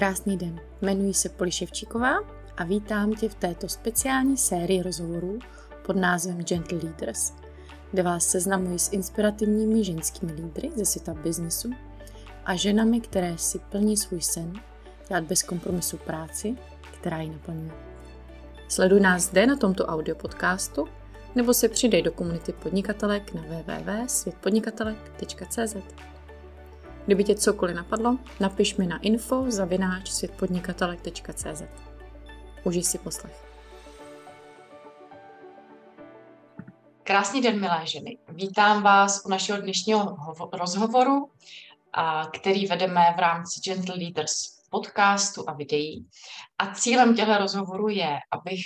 Krásný den, jmenuji se Poli Ševčíková a vítám tě v této speciální sérii rozhovorů pod názvem Gentle Leaders, kde vás seznamuji s inspirativními ženskými lídry ze světa biznesu a ženami, které si plní svůj sen dělat bez kompromisu práci, která ji naplňuje. Sleduj nás zde na tomto audio podcastu nebo se přidej do komunity podnikatelek na www.světpodnikatelek.cz. Kdyby tě cokoliv napadlo, napiš mi na info zavináč světpodnikatelek.cz. Užij si poslech. Krásný den, milé ženy. Vítám vás u našeho dnešního rozhovoru, který vedeme v rámci Gentle Leaders podcastu a videí. A cílem těchto rozhovorů je, abych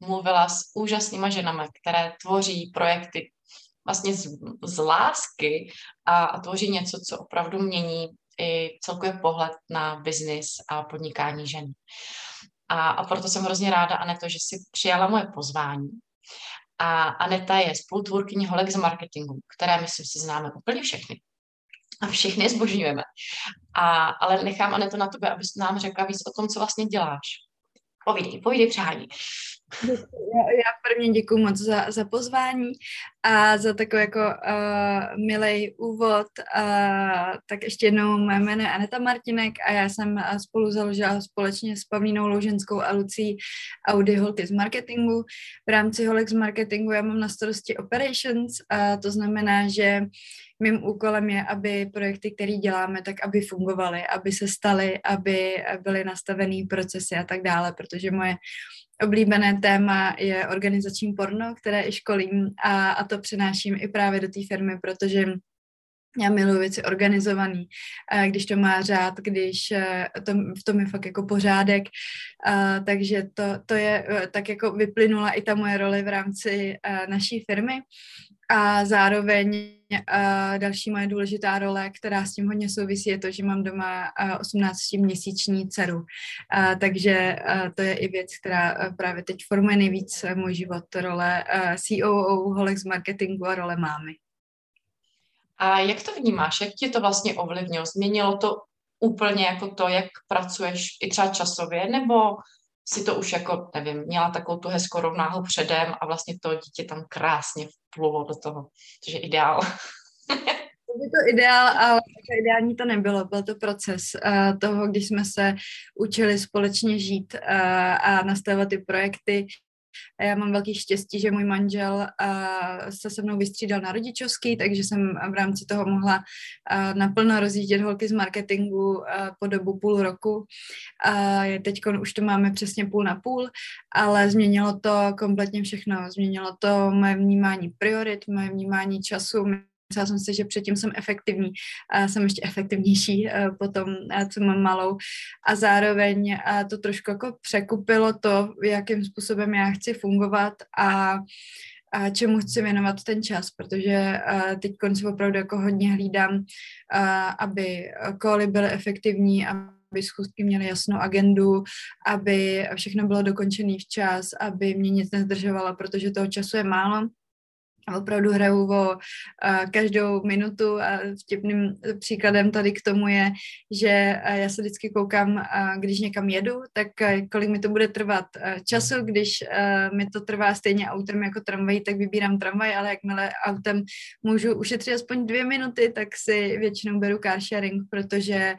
mluvila s úžasnýma ženami, které tvoří projekty vlastně z, z lásky a, a tvoří něco, co opravdu mění i celkově pohled na biznis a podnikání žen. A, a proto jsem hrozně ráda, Aneto, že si přijala moje pozvání. A Aneta je spolutvůrkyní holek z marketingu, které, myslím si, známe úplně všechny. A všechny je zbožňujeme. A, ale nechám Aneto na tebe, abys nám řekla víc o tom, co vlastně děláš. Povídej, povídej přání. Já, prvně děkuji moc za, za pozvání a za takový jako uh, milý úvod. Uh, tak ještě jednou mé jméno je Aneta Martinek a já jsem spolu založila společně s Pavlínou Louženskou a Lucí Audi Holky z marketingu. V rámci Holek z marketingu já mám na starosti operations, a to znamená, že mým úkolem je, aby projekty, které děláme, tak aby fungovaly, aby se staly, aby byly nastavený procesy a tak dále, protože moje oblíbené téma je organizační porno, které i školím a, a to přenáším i právě do té firmy, protože já miluji věci organizovaný, když to má řád, když eh, to, v tom je fakt jako pořádek, takže to, to je, eh, tak jako vyplynula i ta moje role v rámci eh, naší firmy a zároveň další moje důležitá role, která s tím hodně souvisí, je to, že mám doma uh, 18-měsíční dceru. Takže to je i věc, která právě teď formuje nejvíc můj život, role COO, holek z marketingu a role mámy. A jak to vnímáš? Jak ti to vlastně ovlivnilo? Změnilo to úplně jako to, jak pracuješ i třeba časově, nebo si to už jako, nevím, měla takovou tu hezkou rovnáhu předem a vlastně to dítě tam krásně vplulo do toho. Takže ideál. Je to ideál, ale ideální to nebylo. Byl to proces uh, toho, když jsme se učili společně žít uh, a nastavovat ty projekty, a já mám velký štěstí, že můj manžel uh, se se mnou vystřídal na rodičovský, takže jsem v rámci toho mohla uh, naplno rozjíždět holky z marketingu uh, po dobu půl roku. Uh, teď už to máme přesně půl na půl, ale změnilo to kompletně všechno. Změnilo to moje vnímání priorit, moje vnímání času, Myslela jsem si, že předtím jsem efektivní a jsem ještě efektivnější eh, potom, eh, co mám malou. A zároveň eh, to trošku jako překupilo to, jakým způsobem já chci fungovat a a čemu chci věnovat ten čas, protože teď konci opravdu jako hodně hlídám, aby koly byly efektivní, aby schůzky měly jasnou agendu, aby všechno bylo dokončené včas, aby mě nic nezdržovalo, protože toho času je málo opravdu hraju o každou minutu a vtipným příkladem tady k tomu je, že já se vždycky koukám, když někam jedu, tak kolik mi to bude trvat času, když uh, mi to trvá stejně autem jako tramvaj, tak vybírám tramvaj, ale jakmile autem můžu ušetřit aspoň dvě minuty, tak si většinou beru car sharing, protože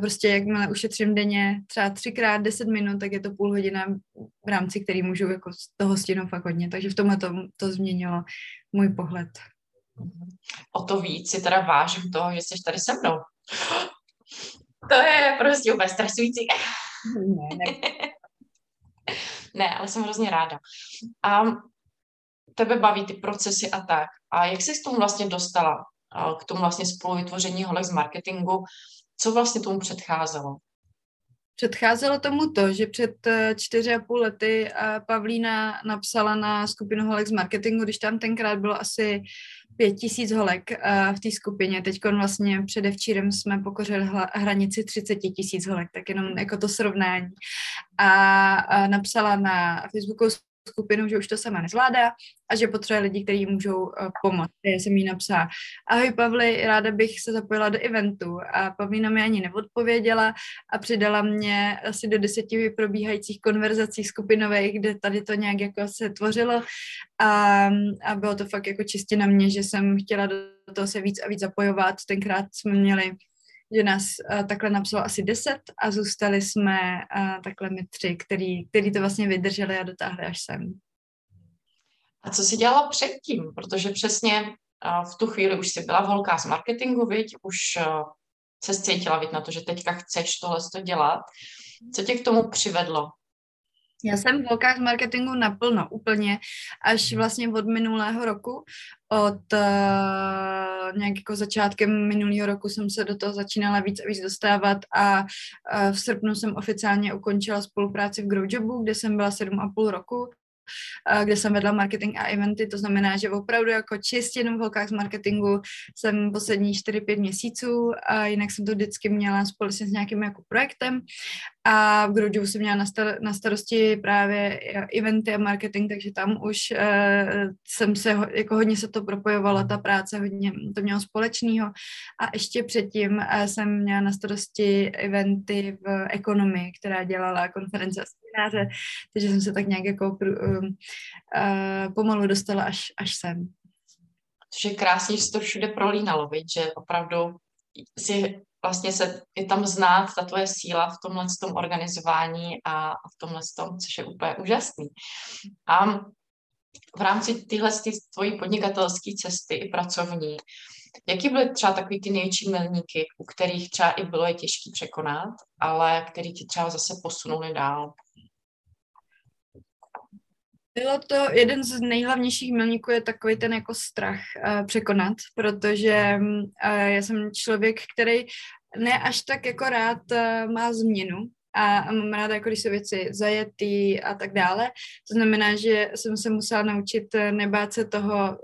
prostě jakmile ušetřím denně třeba třikrát deset minut, tak je to půl hodina v rámci, který můžu jako z toho stihnout fakt hodně, takže v tomhle to, to změnilo můj pohled. O to víc si teda vážím toho, že jsi tady se mnou. To je prostě úplně stresující. Ne, ne. ne, ale jsem hrozně ráda. A tebe baví ty procesy a tak. A jak jsi s tomu vlastně dostala? K tomu vlastně spoluvytvoření holek z marketingu. Co vlastně tomu předcházelo? Předcházelo tomu to, že před eh, čtyři a půl lety eh, Pavlína napsala na skupinu holek z marketingu, když tam tenkrát bylo asi pět tisíc holek eh, v té skupině. Teď vlastně předevčírem jsme pokořili hranici 30 tisíc holek, tak jenom jako to srovnání. A napsala na Facebooku skupinu, že už to sama nezvládá a že potřebuje lidi, kteří můžou uh, pomoct. Já jsem jí napsala, ahoj Pavli, ráda bych se zapojila do eventu a Pavlína mi ani neodpověděla a přidala mě asi do deseti probíhajících konverzací skupinových, kde tady to nějak jako se tvořilo a, a bylo to fakt jako čistě na mě, že jsem chtěla do toho se víc a víc zapojovat. Tenkrát jsme měli že nás uh, takhle napsalo asi deset a zůstali jsme uh, takhle my tři, který, který to vlastně vydrželi a dotáhli až sem. A co jsi dělala předtím? Protože přesně uh, v tu chvíli už jsi byla v holká z marketingu, viď? Už uh, se cítila viď, na to, že teďka chceš tohle dělat. Co tě k tomu přivedlo? Já jsem v volkách marketingu naplno úplně až vlastně od minulého roku. Od uh, nějak jako začátkem minulého roku jsem se do toho začínala víc a víc dostávat a uh, v srpnu jsem oficiálně ukončila spolupráci v Growjobu, kde jsem byla sedm a půl roku kde jsem vedla marketing a eventy, to znamená, že opravdu jako čistě jenom v holkách z marketingu jsem poslední 4-5 měsíců a jinak jsem to vždycky měla společně s nějakým jako projektem a v Growjobu jsem měla na, star- na starosti právě eventy a marketing, takže tam už uh, jsem se, jako hodně se to propojovalo, ta práce, hodně to mělo společného a ještě předtím uh, jsem měla na starosti eventy v ekonomii, která dělala konference a semináře, takže jsem se tak nějak jako uh, uh, pomalu dostala až, až sem. Což je krásně, že se to všude prolínalo, viď? že opravdu si vlastně se je tam znát ta tvoje síla v tomhle tom organizování a v tomhle tom, což je úplně úžasný. A v rámci tyhle tvojí podnikatelské cesty i pracovní, jaký byly třeba takový ty největší milníky, u kterých třeba i bylo je těžké překonat, ale který ti třeba zase posunuli dál? Bylo to jeden z nejhlavnějších milníků je takový ten jako strach uh, překonat, protože uh, já jsem člověk, který ne až tak jako rád uh, má změnu, a, a mám ráda, jako když jsou věci zajetý a tak dále. To znamená, že jsem se musela naučit nebát se toho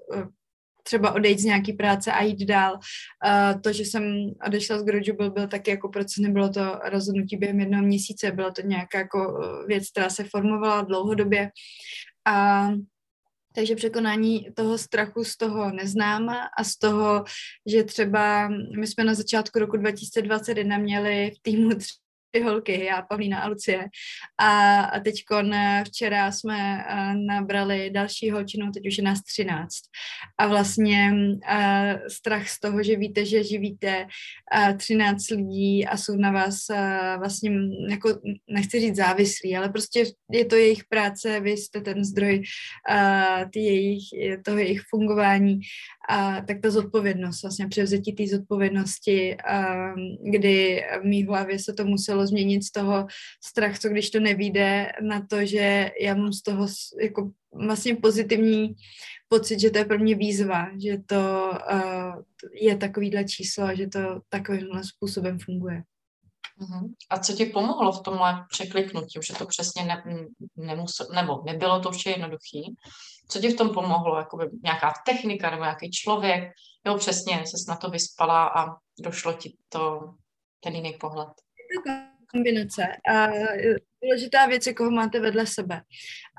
třeba odejít z nějaký práce a jít dál. Uh, to, že jsem odešla z Groju, byl, byl taky jako proces, nebylo to rozhodnutí během jednoho měsíce, bylo to nějaká jako věc, která se formovala dlouhodobě a takže překonání toho strachu z toho neznáma a z toho, že třeba my jsme na začátku roku 2021 měli v týmu holky, já, Pavlína a Lucie. A, a teď včera jsme nabrali další holčinu, teď už je nás 13. A vlastně a, strach z toho, že víte, že živíte a, 13 lidí a jsou na vás vlastně, jako nechci říct závislí, ale prostě je to jejich práce, vy jste ten zdroj ty jejich, toho jejich fungování a tak ta zodpovědnost, vlastně převzetí té zodpovědnosti, kdy v mý hlavě se to muselo změnit z toho strach, co když to nevíde, na to, že já mám z toho jako vlastně pozitivní pocit, že to je pro mě výzva, že to uh, je takovýhle číslo a že to takovýmhle způsobem funguje. Uh-huh. A co ti pomohlo v tomhle překliknutí, že to přesně ne, nemusel, nebo nebylo to vše jednoduchý? Co ti v tom pomohlo? Jakoby nějaká technika nebo nějaký člověk? Jo, přesně, se na to vyspala a došlo ti to, ten jiný pohled. Kombinace. A důležitá věc je, koho máte vedle sebe.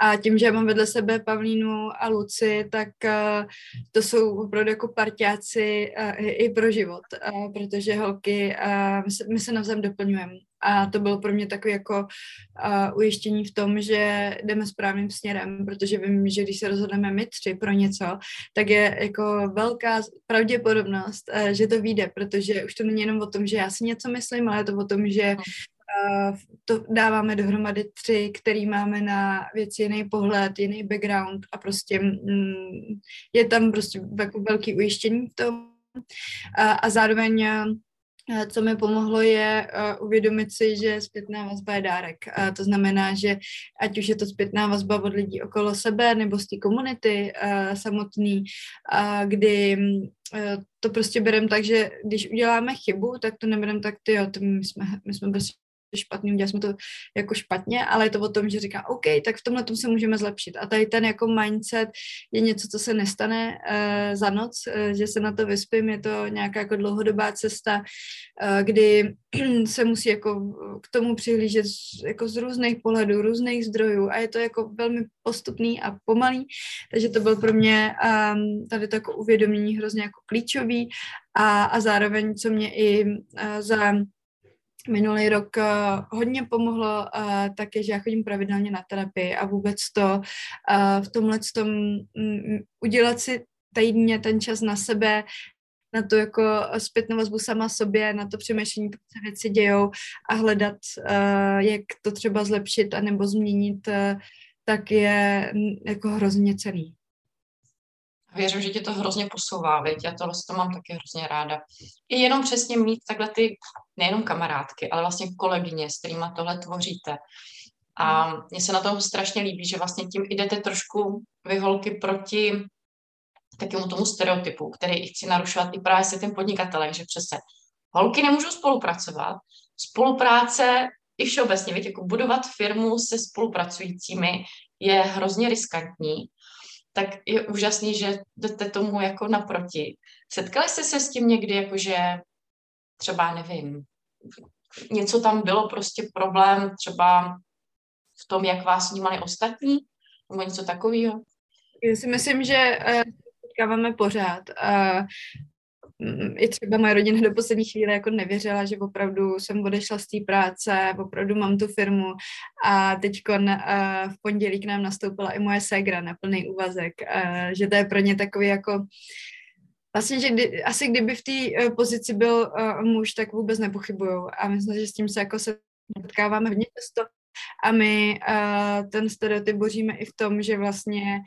A tím, že mám vedle sebe Pavlínu a Luci, tak uh, to jsou opravdu jako partiáci uh, i pro život, protože holky, my, se, navzájem doplňujeme. A to bylo pro mě takové jako ujištění v tom, že jdeme správným směrem, protože vím, že když se rozhodneme my tři pro něco, tak je jako velká pravděpodobnost, že to vyjde, protože už to není jenom o tom, že já si něco myslím, ale je to o tom, že to dáváme dohromady tři, který máme na věci jiný pohled, jiný background a prostě mm, je tam prostě velký ujištění v tom. A, a zároveň co mi pomohlo je uvědomit si, že zpětná vazba je dárek. To znamená, že ať už je to zpětná vazba od lidí okolo sebe nebo z té komunity samotný, kdy to prostě berem tak, že když uděláme chybu, tak to neberem tak, ty jo, my jsme, my jsme prostě špatný, udělali jsme to jako špatně, ale je to o tom, že říká, OK, tak v tomhle tom se můžeme zlepšit. A tady ten jako mindset je něco, co se nestane uh, za noc, uh, že se na to vyspím, je to nějaká jako dlouhodobá cesta, uh, kdy se musí jako k tomu přihlížet z, jako z různých pohledů, různých zdrojů. A je to jako velmi postupný a pomalý, takže to byl pro mě um, tady to jako uvědomění hrozně jako klíčový. A, a zároveň, co mě i uh, za minulý rok uh, hodně pomohlo, uh, tak je, že já chodím pravidelně na terapii a vůbec to uh, v tomhle tom um, udělat si týdně ten čas na sebe, na to jako zpětnou vazbu sama sobě, na to přemýšlení, proč se věci dějou a hledat, uh, jak to třeba zlepšit anebo změnit, uh, tak je jako hrozně cený. Věřím, že tě to hrozně posouvá, viď? Já tohle to mám taky hrozně ráda. I jenom přesně mít takhle ty, nejenom kamarádky, ale vlastně kolegyně, s kterými tohle tvoříte. A mně se na tom strašně líbí, že vlastně tím jdete trošku vy holky proti takému tomu stereotypu, který chci narušovat i právě se tím podnikatelem, že přece holky nemůžou spolupracovat. Spolupráce i všeobecně, víte, jako budovat firmu se spolupracujícími je hrozně riskantní, tak je úžasný, že jdete tomu jako naproti. Setkali jste se s tím někdy, jakože třeba, nevím, něco tam bylo prostě problém třeba v tom, jak vás vnímali ostatní, nebo něco takového? Já si myslím, že uh, setkáváme pořád. Uh, i třeba moje rodina do poslední chvíle jako nevěřila, že opravdu jsem odešla z té práce, opravdu mám tu firmu a teď uh, v pondělí k nám nastoupila i moje ségra na plný úvazek, uh, že to je pro ně takový jako Vlastně, že kdy, asi kdyby v té uh, pozici byl uh, muž, tak vůbec nepochybují. A myslím, že s tím se jako se potkáváme hodně často. A my uh, ten stereotyp boříme i v tom, že vlastně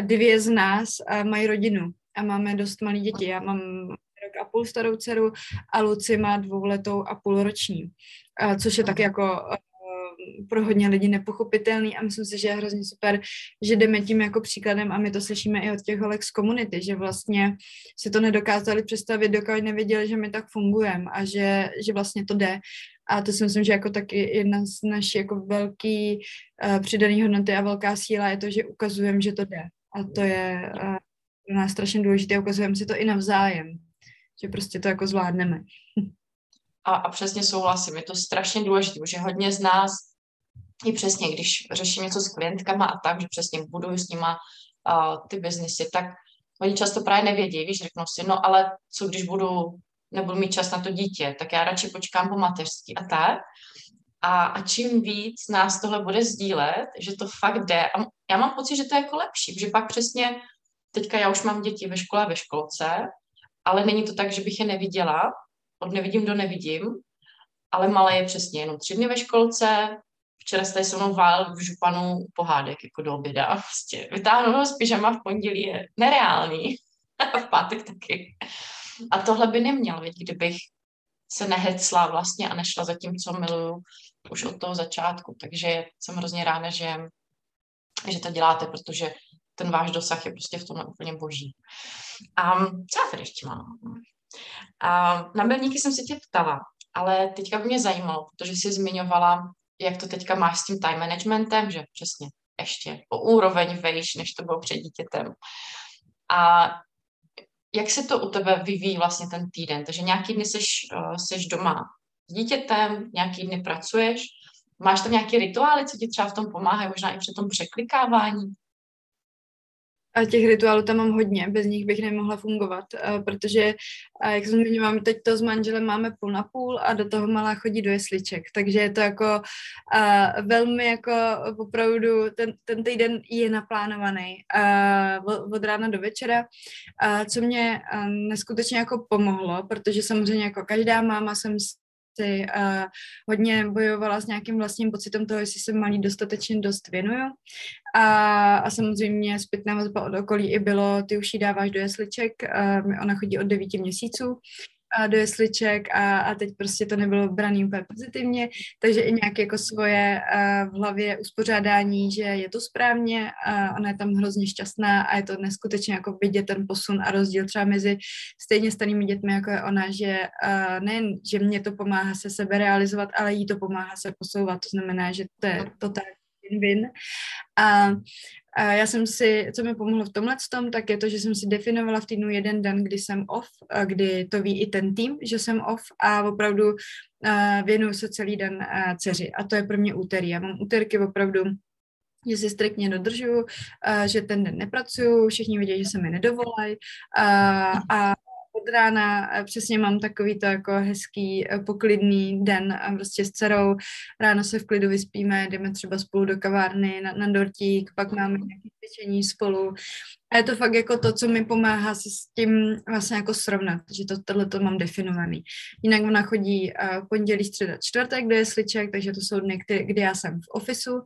dvě z nás uh, mají rodinu a máme dost malé děti. Já mám rok a půl starou dceru a Luci má dvouletou a půlroční, což je taky jako uh, pro hodně lidí nepochopitelný a myslím si, že je hrozně super, že jdeme tím jako příkladem a my to slyšíme i od těch holek z komunity, že vlastně si to nedokázali představit, dokud nevěděli, že my tak fungujeme a že, že vlastně to jde. A to si myslím, že jako taky jedna z naší jako velký uh, přidaný hodnoty a velká síla je to, že ukazujeme, že to jde. A to je uh, pro nás strašně důležité, ukazujeme si to i navzájem, že prostě to jako zvládneme. A, a přesně souhlasím, je to strašně důležité, že hodně z nás i přesně, když řeším něco s klientkama a tak, že přesně buduju s nima uh, ty biznisy, tak oni často právě nevědí, víš, řeknou si, no ale co když budu nebudu mít čas na to dítě, tak já radši počkám po mateřství a tak. A, a čím víc nás tohle bude sdílet, že to fakt jde. A já mám pocit, že to je jako lepší, že pak přesně, teďka já už mám děti ve škole a ve školce, ale není to tak, že bych je neviděla, od nevidím do nevidím, ale malé je přesně jenom tři dny ve školce, včera jste se mnou vál v županu pohádek jako do oběda. Prostě vytáhnout ho pyžama v pondělí je nereálný. v pátek taky. A tohle by neměl, vědět, kdybych se nehecla vlastně a nešla za tím, co miluju už od toho začátku. Takže jsem hrozně ráda, že, že to děláte, protože ten váš dosah je prostě v tom úplně boží. A co ještě mám? A na milníky jsem se tě ptala, ale teďka by mě zajímalo, protože jsi zmiňovala, jak to teďka máš s tím time managementem, že přesně ještě o úroveň vejš, než to bylo před dítětem. A jak se to u tebe vyvíjí vlastně ten týden? Takže nějaký dny seš, uh, seš doma s dítětem, nějaký dny pracuješ, máš tam nějaké rituály, co ti třeba v tom pomáhají, možná i při tom překlikávání? A těch rituálů tam mám hodně, bez nich bych nemohla fungovat, protože, jak jsem zmiňovala, teď to s manželem máme půl na půl a do toho malá chodí do jesliček, takže je to jako velmi jako opravdu, ten, ten týden je naplánovaný od rána do večera, co mě neskutečně jako pomohlo, protože samozřejmě jako každá máma jsem si uh, hodně bojovala s nějakým vlastním pocitem toho, jestli se malý dostatečně dost věnuju. A, a samozřejmě zpětná vazba od okolí i bylo, ty už ji dáváš do jesliček, ona chodí od devíti měsíců, a do jesliček a, a teď prostě to nebylo braný úplně pozitivně, takže i nějaké jako svoje v hlavě uspořádání, že je to správně, a ona je tam hrozně šťastná a je to neskutečně jako vidět ten posun a rozdíl třeba mezi stejně starými dětmi, jako je ona, že nejen, že mě to pomáhá se sebe realizovat, ale jí to pomáhá se posouvat, to znamená, že to je totálně win-win. A a já jsem si, co mi pomohlo v tomhle tom, tak je to, že jsem si definovala v týdnu jeden den, kdy jsem off, kdy to ví i ten tým, že jsem off a opravdu uh, věnuju se celý den uh, dceři. A to je pro mě úterý. Já mám úterky opravdu že si striktně dodržuju, že ten den nepracuju, všichni vidí, že se mi nedovolají uh, a od rána přesně mám takový to jako hezký, eh, poklidný den a prostě s dcerou. Ráno se v klidu vyspíme, jdeme třeba spolu do kavárny na, na dortík, pak máme nějaké cvičení spolu a je to fakt jako to, co mi pomáhá se s tím vlastně jako srovnat, že to, tohle to mám definovaný. Jinak ona chodí uh, pondělí, středa, čtvrtek do jesliček, takže to jsou dny, kdy, kdy já jsem v ofisu. Uh,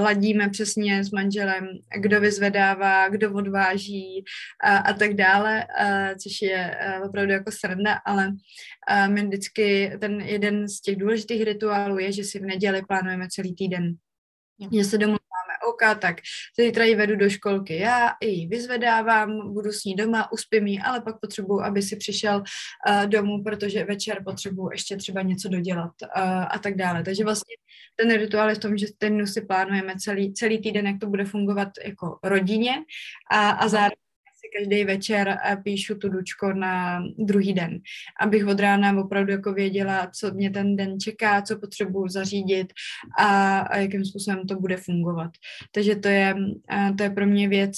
ladíme přesně s manželem, kdo vyzvedává, kdo odváží uh, a tak dále, uh, což je uh, opravdu jako sranda, ale uh, my vždycky ten jeden z těch důležitých rituálů je, že si v neděli plánujeme celý týden. Že se domů oka, tak zítra ji vedu do školky já, ji vyzvedávám, budu s ní doma, uspím ji, ale pak potřebuji, aby si přišel uh, domů, protože večer potřebuji ještě třeba něco dodělat uh, a tak dále. Takže vlastně ten rituál je v tom, že ten si plánujeme celý, celý týden, jak to bude fungovat jako rodině a, a zároveň si každý večer píšu tu dučko na druhý den, abych od rána opravdu jako věděla, co mě ten den čeká, co potřebuju zařídit a, a jakým způsobem to bude fungovat. Takže to je, to je pro mě věc,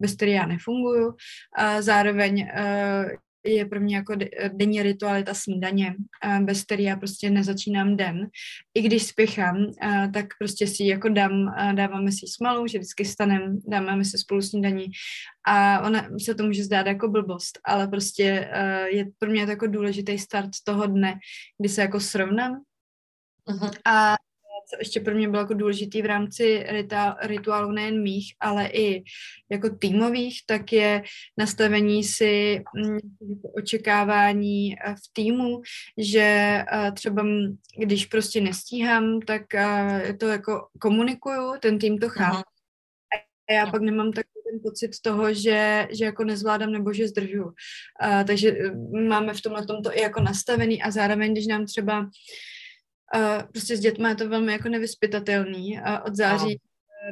bez které já nefunguju. Zároveň je pro mě jako denní ritualita snídaně, bez které já prostě nezačínám den. I když spěchám, tak prostě si jako dám, dáváme si smalu, že vždycky stanem, dáváme si spolu snídaní a ona se to může zdát jako blbost, ale prostě je pro mě to jako důležitý start toho dne, kdy se jako srovnám uh-huh. a co ještě pro mě bylo jako důležitý v rámci rituálu nejen mých, ale i jako týmových, tak je nastavení si mm, očekávání eh, v týmu, že eh, třeba když prostě nestíhám, tak eh, to jako komunikuju, ten tým to chápe. A já pak nemám takový ten pocit toho, že, že jako nezvládám nebo že zdržu. Uh, takže máme v tomhle tomto i jako nastavený a zároveň, když nám třeba uh, prostě s dětmi je to velmi jako nevyspytatelný a od září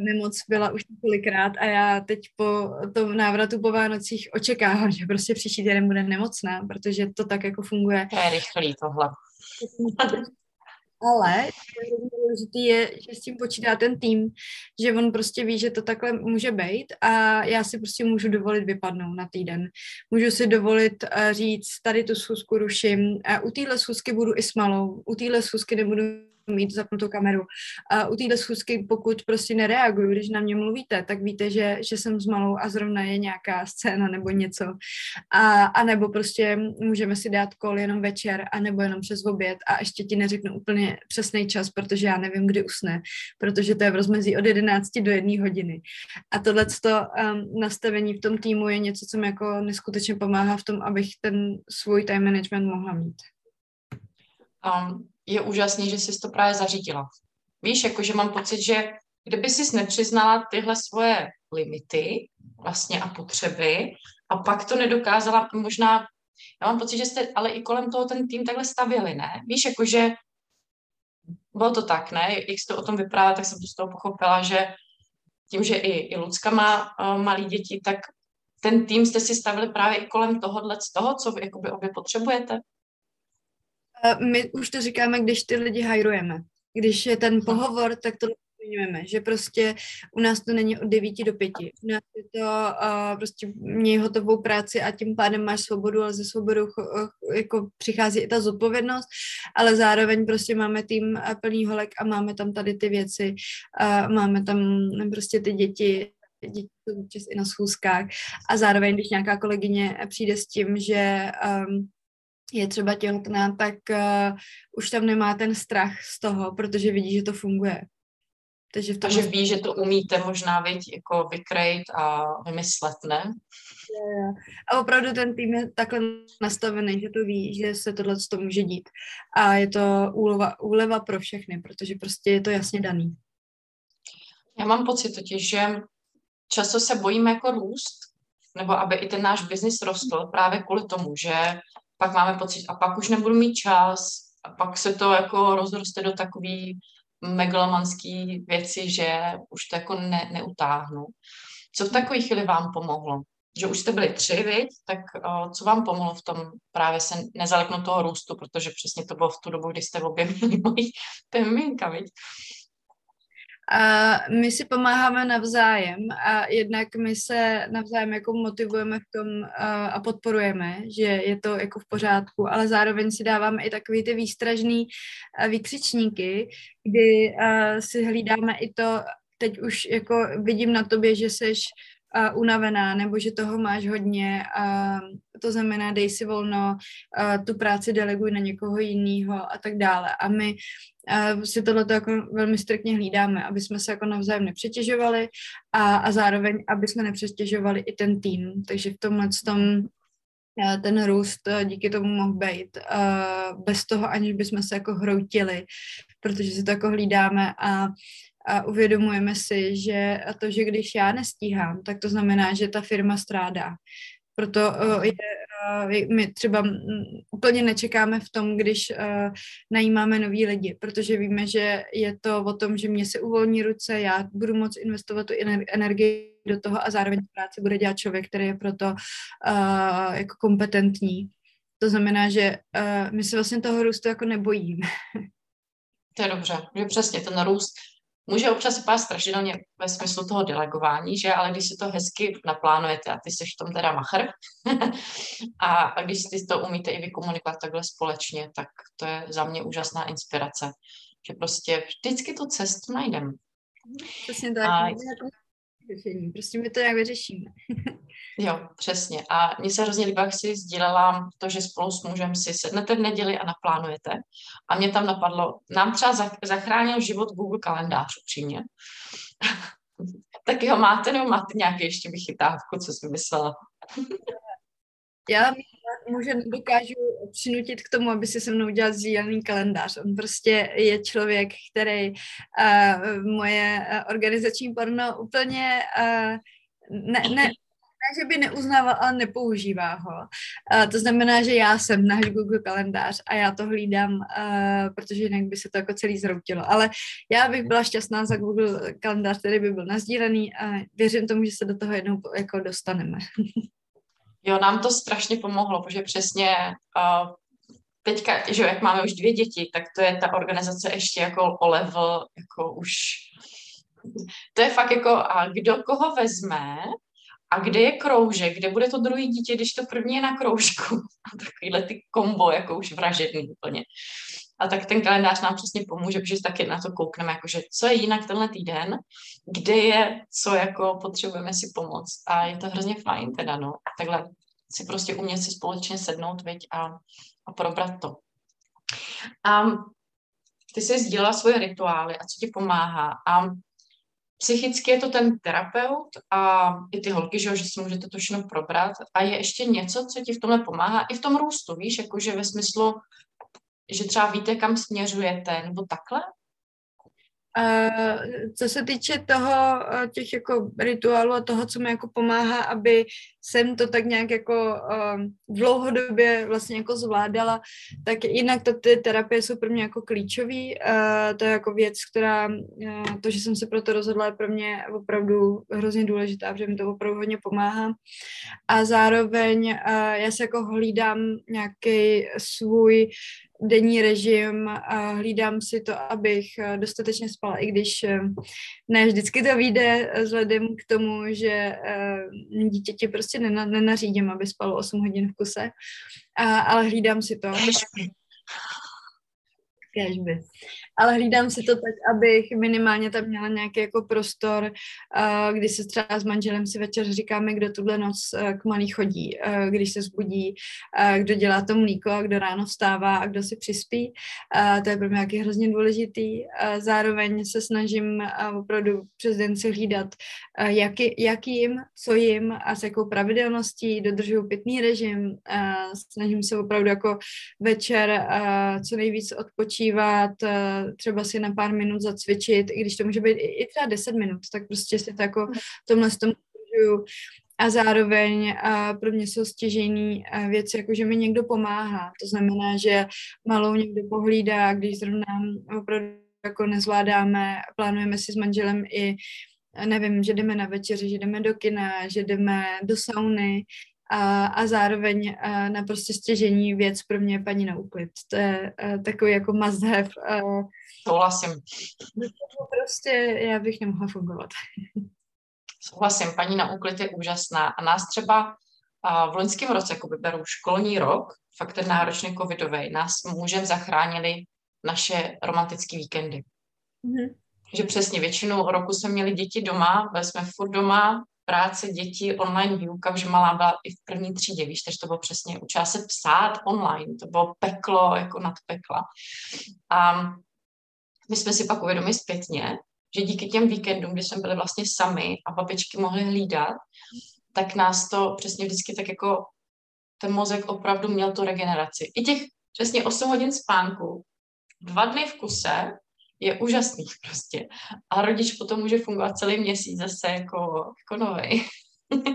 no. nemoc byla už několikrát a já teď po tom návratu po Vánocích očekávám, že prostě příští týden bude nemocná, protože to tak jako funguje. To je rychlý tohle. Ale důležitý je, že s tím počítá ten tým, že on prostě ví, že to takhle může být a já si prostě můžu dovolit vypadnout na týden. Můžu si dovolit uh, říct, tady tu schůzku ruším a u téhle schůzky budu i s malou, u téhle schůzky nebudu mít zapnutou kameru. A u téhle schůzky, pokud prostě nereaguju, když na mě mluvíte, tak víte, že, že jsem s malou a zrovna je nějaká scéna nebo něco. A, a nebo prostě můžeme si dát kol jenom večer, a nebo jenom přes oběd a ještě ti neřeknu úplně přesný čas, protože já nevím, kdy usne, protože to je v rozmezí od 11 do 1 hodiny. A tohle um, nastavení v tom týmu je něco, co mi jako neskutečně pomáhá v tom, abych ten svůj time management mohla mít. Um, je úžasný, že jsi to právě zařídila. Víš, jakože mám pocit, že kdyby jsi nepřiznala tyhle svoje limity vlastně a potřeby a pak to nedokázala, možná, já mám pocit, že jste ale i kolem toho ten tým takhle stavili, ne? Víš, jakože bylo to tak, ne? Jak jsi to o tom vyprávěla, tak jsem to z toho pochopila, že tím, že i, i Lucka má uh, malý děti, tak ten tým jste si stavili právě i kolem tohohle z toho, co vy jakoby obě potřebujete? My už to říkáme, když ty lidi hajrujeme. Když je ten pohovor, tak to zmiňujeme, že prostě u nás to není od 9 do 5. U nás je to uh, prostě měj hotovou práci a tím pádem máš svobodu, ale ze svobodou uh, jako přichází i ta zodpovědnost, ale zároveň prostě máme tým plný holek a máme tam tady ty věci, uh, máme tam prostě ty děti, děti jsou i na schůzkách a zároveň, když nějaká kolegyně přijde s tím, že um, je třeba těhotná, tak uh, už tam nemá ten strach z toho, protože vidí, že to funguje. Takže, v tom... Takže ví, že to umíte možná viď, jako vykrejt a vymyslet, ne? A opravdu ten tým je takhle nastavený, že to ví, že se tohle to může dít. A je to úleva, úleva pro všechny, protože prostě je to jasně daný. Já mám pocit totiž, že často se bojíme jako růst, nebo aby i ten náš biznis rostl právě kvůli tomu, že pak máme pocit, a pak už nebudu mít čas, a pak se to jako rozroste do takový megalomanský věci, že už to jako ne, neutáhnu. Co v takové chvíli vám pomohlo? Že už jste byli tři, viď? tak o, co vám pomohlo v tom právě se nezaleknout toho růstu, protože přesně to bylo v tu dobu, kdy jste objevili moji miminka, viď? A my si pomáháme navzájem a jednak my se navzájem jako motivujeme v tom a podporujeme, že je to jako v pořádku, ale zároveň si dáváme i takový ty výstražný výkřičníky, kdy si hlídáme i to, teď už jako vidím na tobě, že seš unavená nebo že toho máš hodně. Uh, to znamená, dej si volno, tu práci deleguj na někoho jiného a tak dále. A my si tohle jako velmi striktně hlídáme, aby jsme se jako navzájem nepřetěžovali a, a zároveň, aby jsme nepřetěžovali i ten tým. Takže v tomhle tom ten růst díky tomu mohl být bez toho, aniž bychom se jako hroutili, protože si to jako hlídáme a a uvědomujeme si, že to, že když já nestíhám, tak to znamená, že ta firma strádá. Proto je, my třeba úplně nečekáme v tom, když uh, najímáme nový lidi, protože víme, že je to o tom, že mě se uvolní ruce, já budu moct investovat tu energii do toho a zároveň práci bude dělat člověk, který je proto uh, jako kompetentní. To znamená, že uh, my se vlastně toho růstu jako nebojíme. To je dobře, že přesně ten růst Může občas vypadat strašidelně ve smyslu toho delegování, že ale když si to hezky naplánujete a ty jsi v tom teda machr a, a když si to umíte i vykomunikovat takhle společně, tak to je za mě úžasná inspirace, že prostě vždycky tu cestu najdeme. Přesně tak. A, řešení. Prostě my to jak vyřešíme. jo, přesně. A mně se hrozně líbí, jak si sdílela to, že spolu s mužem si sednete v neděli a naplánujete. A mě tam napadlo, nám třeba zachránil život Google kalendář, upřímně. tak ho máte, nebo máte nějaký ještě vychytávku, co jsi vymyslela? Já muže dokážu přinutit k tomu, aby si se mnou udělal sdílený kalendář. On prostě je člověk, který uh, moje uh, organizační porno úplně uh, ne, ne, ne, že by neuznával, ale nepoužívá ho. Uh, to znamená, že já jsem náš Google kalendář a já to hlídám, uh, protože jinak by se to jako celý zroutilo. Ale já bych byla šťastná za Google kalendář, který by byl nazdílený a věřím tomu, že se do toho jednou jako dostaneme. Jo, nám to strašně pomohlo, protože přesně uh, teďka, že jak máme už dvě děti, tak to je ta organizace ještě jako o level, jako už, to je fakt jako, a kdo koho vezme a kde je kroužek, kde bude to druhé dítě, když to první je na kroužku. A takovýhle ty kombo, jako už vražedný úplně. A tak ten kalendář nám přesně pomůže, protože taky na to koukneme, jakože co je jinak tenhle týden, kde je, co jako potřebujeme si pomoct. A je to hrozně fajn teda, no. Takhle si prostě umět si společně sednout, viď, a, a probrat to. A ty jsi sdílela svoje rituály a co ti pomáhá. A psychicky je to ten terapeut a i ty holky, že, že si můžete to všechno probrat. A je ještě něco, co ti v tomhle pomáhá, i v tom růstu, víš, jakože ve smyslu, že třeba víte, kam směřujete, nebo takhle? Co se týče toho, těch jako rituálů a toho, co mi jako pomáhá, aby jsem to tak nějak jako uh, dlouhodobě vlastně jako zvládala, tak jinak to, ty terapie jsou pro mě jako klíčový. To je jako věc, která, to, že jsem se pro to rozhodla, je pro mě opravdu hrozně důležitá, protože mi to opravdu hodně pomáhá. A zároveň já se jako hlídám nějaký svůj denní režim a hlídám si to, abych eh, dostatečně spala, i když eh, ne vždycky to vyjde eh, vzhledem k tomu, že dítěti prostě nenařídím, aby spalo 8 hodin v kuse, a, ale hlídám si to. Kéžby. Ale hlídám si to tak, abych minimálně tam měla nějaký jako prostor, uh, kdy se třeba s manželem si večer říkáme, kdo tuhle noc uh, k malý chodí, uh, když se zbudí, kdo dělá to mlíko a kdo ráno vstává a kdo si přispí. To je pro mě nějaký hrozně důležitý. Zároveň se snažím opravdu přes den si hlídat, jaký, jak jim, co jim a s jakou pravidelností dodržuju pitný režim. Snažím se opravdu jako večer co nejvíc odpočít odpočívat, eh, třeba si na pár minut zacvičit, i když to může být i třeba 10 minut, tak prostě si to jako hmm. tomhle s tom a zároveň a pro mě jsou stěžejný věci, jako že mi někdo pomáhá. To znamená, že malou někdo pohlídá, když zrovna opravdu jako nezvládáme, plánujeme si s manželem i nevím, že jdeme na večeři, že jdeme do kina, že jdeme do sauny, a, a zároveň a naprosto stěžení věc pro mě paní na úklid. To je a, takový jako must have. A, Souhlasím. Prostě já bych nemohla fungovat. Souhlasím, paní na úklid je úžasná a nás třeba a v loňském roce, jako beru školní rok, fakt ten náročný covidový, nás mužem zachránili naše romantické víkendy. Mm-hmm. Že přesně většinu roku jsme měli děti doma, byli jsme furt doma, práce dětí, online výuka, že malá byla i v první třídě, víš, takže to bylo přesně, učila se psát online, to bylo peklo, jako nad pekla. A my jsme si pak uvědomili zpětně, že díky těm víkendům, kdy jsme byli vlastně sami a babičky mohly hlídat, tak nás to přesně vždycky tak jako ten mozek opravdu měl tu regeneraci. I těch přesně 8 hodin spánku, dva dny v kuse, je úžasný prostě. A rodič potom může fungovat celý měsíc zase jako, jako novej.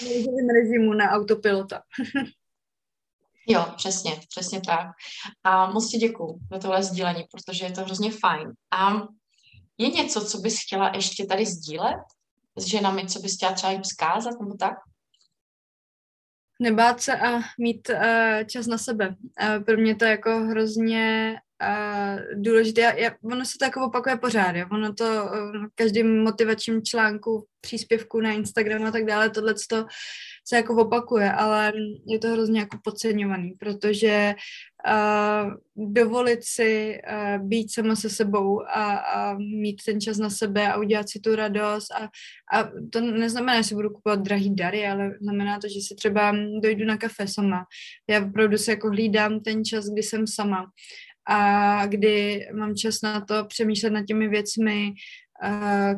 V režimu na autopilota. jo, přesně, přesně tak. A moc ti děkuju za tohle sdílení, protože je to hrozně fajn. A je něco, co bys chtěla ještě tady sdílet s ženami, co bys chtěla třeba jim zkázat nebo tak? Nebát se a mít uh, čas na sebe. Uh, pro mě to je jako hrozně uh, důležité. Já, ono se to jako opakuje pořád, jo? ono to uh, v každém motivačním článku, příspěvku na Instagram a tak dále, tohle se jako opakuje, ale je to hrozně jako podceňovaný, protože uh, dovolit si uh, být sama se sebou a, a mít ten čas na sebe a udělat si tu radost a, a to neznamená, že si budu kupovat drahý dary, ale znamená to, že si třeba dojdu na kafe sama. Já opravdu si jako hlídám ten čas, kdy jsem sama a kdy mám čas na to přemýšlet nad těmi věcmi,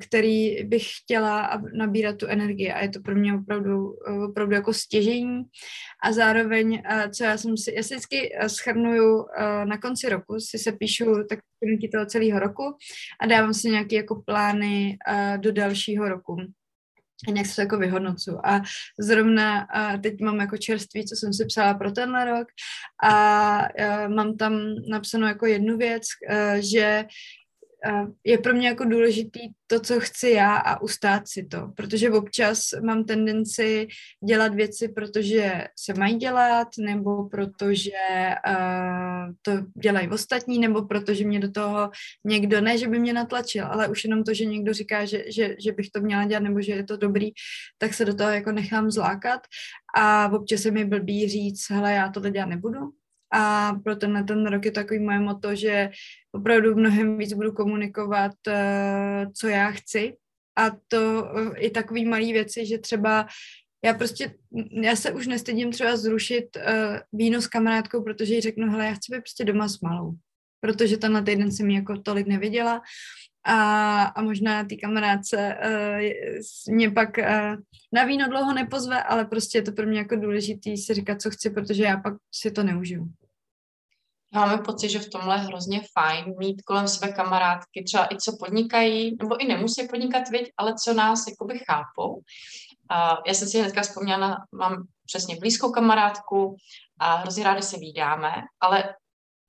který bych chtěla nabírat tu energii. A je to pro mě opravdu, opravdu jako stěžení a zároveň, co já jsem si, já si vždycky schrnuju na konci roku, si se píšu tak toho celého roku a dávám si nějaké jako plány do dalšího roku a nějak se to jako vyhodnocu. A zrovna a teď mám jako čerství, co jsem si psala pro tenhle rok a, a mám tam napsanou jako jednu věc, a, že je pro mě jako důležitý to, co chci já a ustát si to, protože občas mám tendenci dělat věci, protože se mají dělat, nebo protože uh, to dělají ostatní, nebo protože mě do toho někdo, ne, že by mě natlačil, ale už jenom to, že někdo říká, že, že, že bych to měla dělat, nebo že je to dobrý, tak se do toho jako nechám zlákat. A občas se mi blbý říct, hele, já to dělat nebudu, a pro tenhle ten rok je takový moje moto, že opravdu mnohem víc budu komunikovat, uh, co já chci. A to uh, i takový malý věci, že třeba já prostě, já se už nestydím třeba zrušit uh, víno s kamarádkou, protože jí řeknu, hele, já chci být prostě doma s malou. Protože tenhle týden jsem jako tolik neviděla a, a možná ty kamarádce uh, mě pak uh, na víno dlouho nepozve, ale prostě je to pro mě jako důležitý si říkat, co chci, protože já pak si to neužiju. Máme pocit, že v tomhle je hrozně fajn mít kolem sebe kamarádky, třeba i co podnikají, nebo i nemusí podnikat, viď, ale co nás jakoby chápou. A já jsem si hnedka vzpomněla, mám přesně blízkou kamarádku a hrozně rádi se vídáme, ale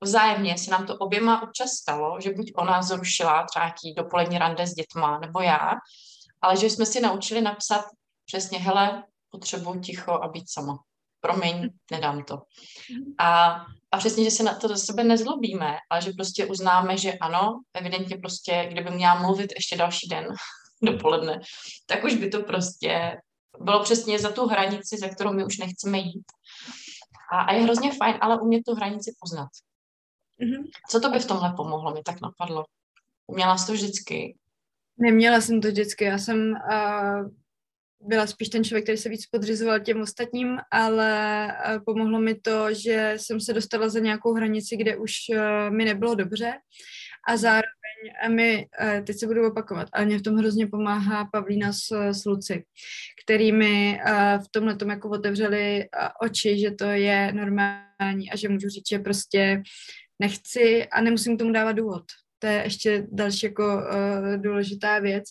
vzájemně se nám to oběma občas stalo, že buď ona zrušila třeba nějaký dopolední rande s dětma, nebo já, ale že jsme si naučili napsat přesně, hele, potřebuji ticho a být sama. Promiň, nedám to. A, a přesně, že se na to do sebe nezlobíme, ale že prostě uznáme, že ano, evidentně prostě, kdyby měla mluvit ještě další den dopoledne, tak už by to prostě bylo přesně za tu hranici, za kterou my už nechceme jít. A, a je hrozně fajn, ale umět tu hranici poznat Mm-hmm. Co to by v tomhle pomohlo, mi tak napadlo? Uměla jsi to vždycky? Neměla jsem to vždycky, já jsem uh, byla spíš ten člověk, který se víc podřizoval těm ostatním, ale uh, pomohlo mi to, že jsem se dostala za nějakou hranici, kde už uh, mi nebylo dobře a zároveň my, uh, teď se budu opakovat, ale mě v tom hrozně pomáhá Pavlína s, s Luci, který mi v tomhle tom jako otevřeli oči, že to je normální a že můžu říct, že prostě nechci a nemusím k tomu dávat důvod to je ještě další jako uh, důležitá věc.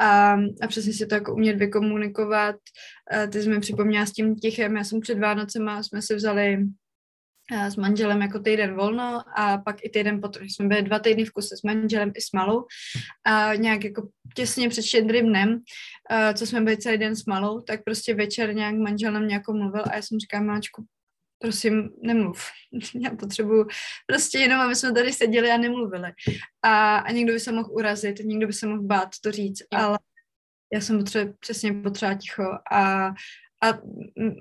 A, a přesně si to jako umět vykomunikovat. Uh, ty jsi mi připomněla s tím tichem, já jsem před Vánocema, jsme si vzali s manželem jako týden volno a pak i týden potom, jsme byli dva týdny v kuse s manželem i s malou a nějak jako těsně před štědrým dnem, co jsme byli celý den s malou, tak prostě večer nějak manžel nám nějakou mluvil a já jsem říkala, máčku, prosím, nemluv. Já potřebuju prostě jenom, aby jsme tady seděli a nemluvili. A, a někdo by se mohl urazit, někdo by se mohl bát to říct, ale já jsem potřeba, přesně potřeba ticho a, a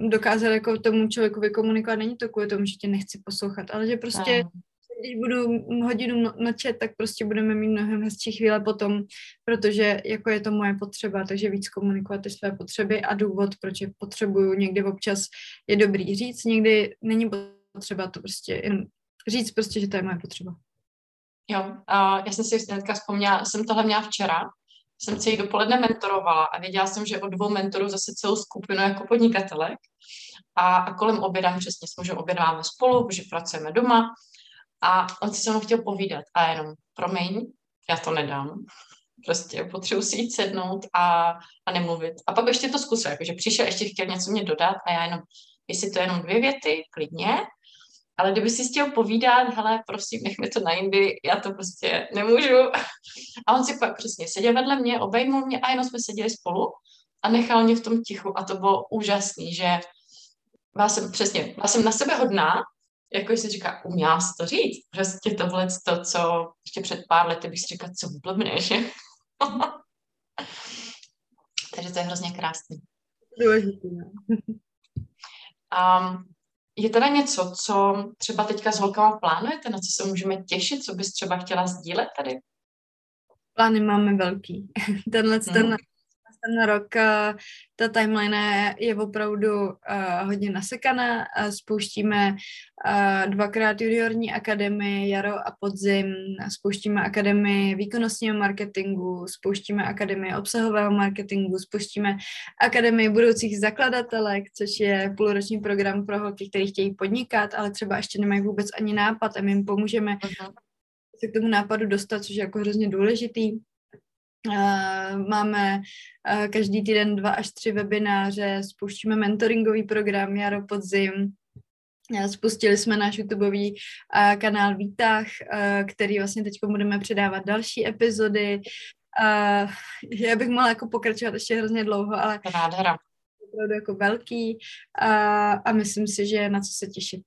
dokázat jako tomu člověku vykomunikovat. Není to kvůli tomu, že tě nechci poslouchat, ale že prostě když budu hodinu nočet, tak prostě budeme mít mnohem hezčí chvíle potom, protože jako je to moje potřeba, takže víc komunikovat ty své potřeby a důvod, proč je potřebuju. Někdy občas je dobrý říct, někdy není potřeba to prostě jen říct prostě, že to je moje potřeba. Jo, uh, já jsem si hnedka vzpomněla, jsem tohle měla včera, jsem celý dopoledne mentorovala a věděla jsem, že od dvou mentorů zase celou skupinu jako podnikatelek a, a kolem oběda přesně jsme, že obědáme spolu, že pracujeme doma a on si se mnou chtěl povídat a jenom, promiň, já to nedám. Prostě potřebuji si jít sednout a, a nemluvit. A pak ještě to zkusil, jakože přišel, ještě chtěl něco mě dodat a já jenom, jestli to je jenom dvě věty, klidně, ale kdyby si chtěl povídat, hele, prosím, nech mi to na jindy, já to prostě nemůžu. A on si pak přesně seděl vedle mě, obejmul mě a jenom jsme seděli spolu a nechal mě v tom tichu a to bylo úžasný, že byla jsem přesně, byla jsem na sebe hodná, jako si říká, uměla jsi to říct. Prostě tohle to, co ještě před pár lety bych si říkal, co blbneš. Takže to je hrozně krásný. Důležitý, um, je teda něco, co třeba teďka s holkama plánujete, na co se můžeme těšit, co bys třeba chtěla sdílet tady? Plány máme velký. Tenhle hmm. ten ten rok eh, ta timeline je opravdu uh, hodně nasekaná. Spouštíme uh, dvakrát juniorní akademii jaro a podzim, spouštíme akademii výkonnostního marketingu, spouštíme akademii obsahového marketingu, spouštíme akademii budoucích zakladatelek, což je půlroční program pro holky, kteří chtějí podnikat, ale třeba ještě nemají vůbec ani nápad a my jim pomůžeme uh-huh. se k tomu nápadu dostat, což je jako hrozně důležitý. Uh, máme uh, každý týden dva až tři webináře, spouštíme mentoringový program Jaro Podzim, uh, Spustili jsme náš YouTubeový uh, kanál Výtah, který vlastně teď budeme předávat další epizody. Já bych mohla jako pokračovat ještě hrozně dlouho, ale Nádhera. opravdu jako velký a myslím si, že je na co se těšit.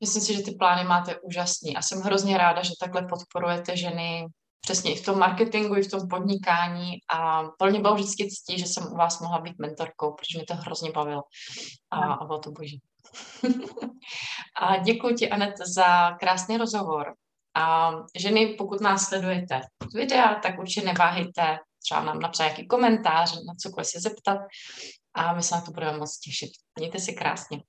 Myslím si, že ty plány máte úžasný a jsem hrozně ráda, že takhle podporujete ženy přesně i v tom marketingu, i v tom podnikání a plně bylo vždycky ctí, že jsem u vás mohla být mentorkou, protože mě to hrozně bavilo a, a bylo to boží. a děkuji ti, Anet, za krásný rozhovor. A ženy, pokud nás sledujete videa, tak určitě neváhejte třeba nám napsat nějaký komentář, na cokoliv se zeptat a my se na to budeme moc těšit. Mějte si krásně.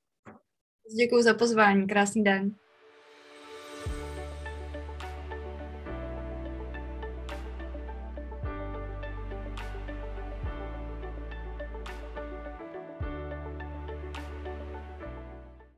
Děkuji za pozvání, krásný den.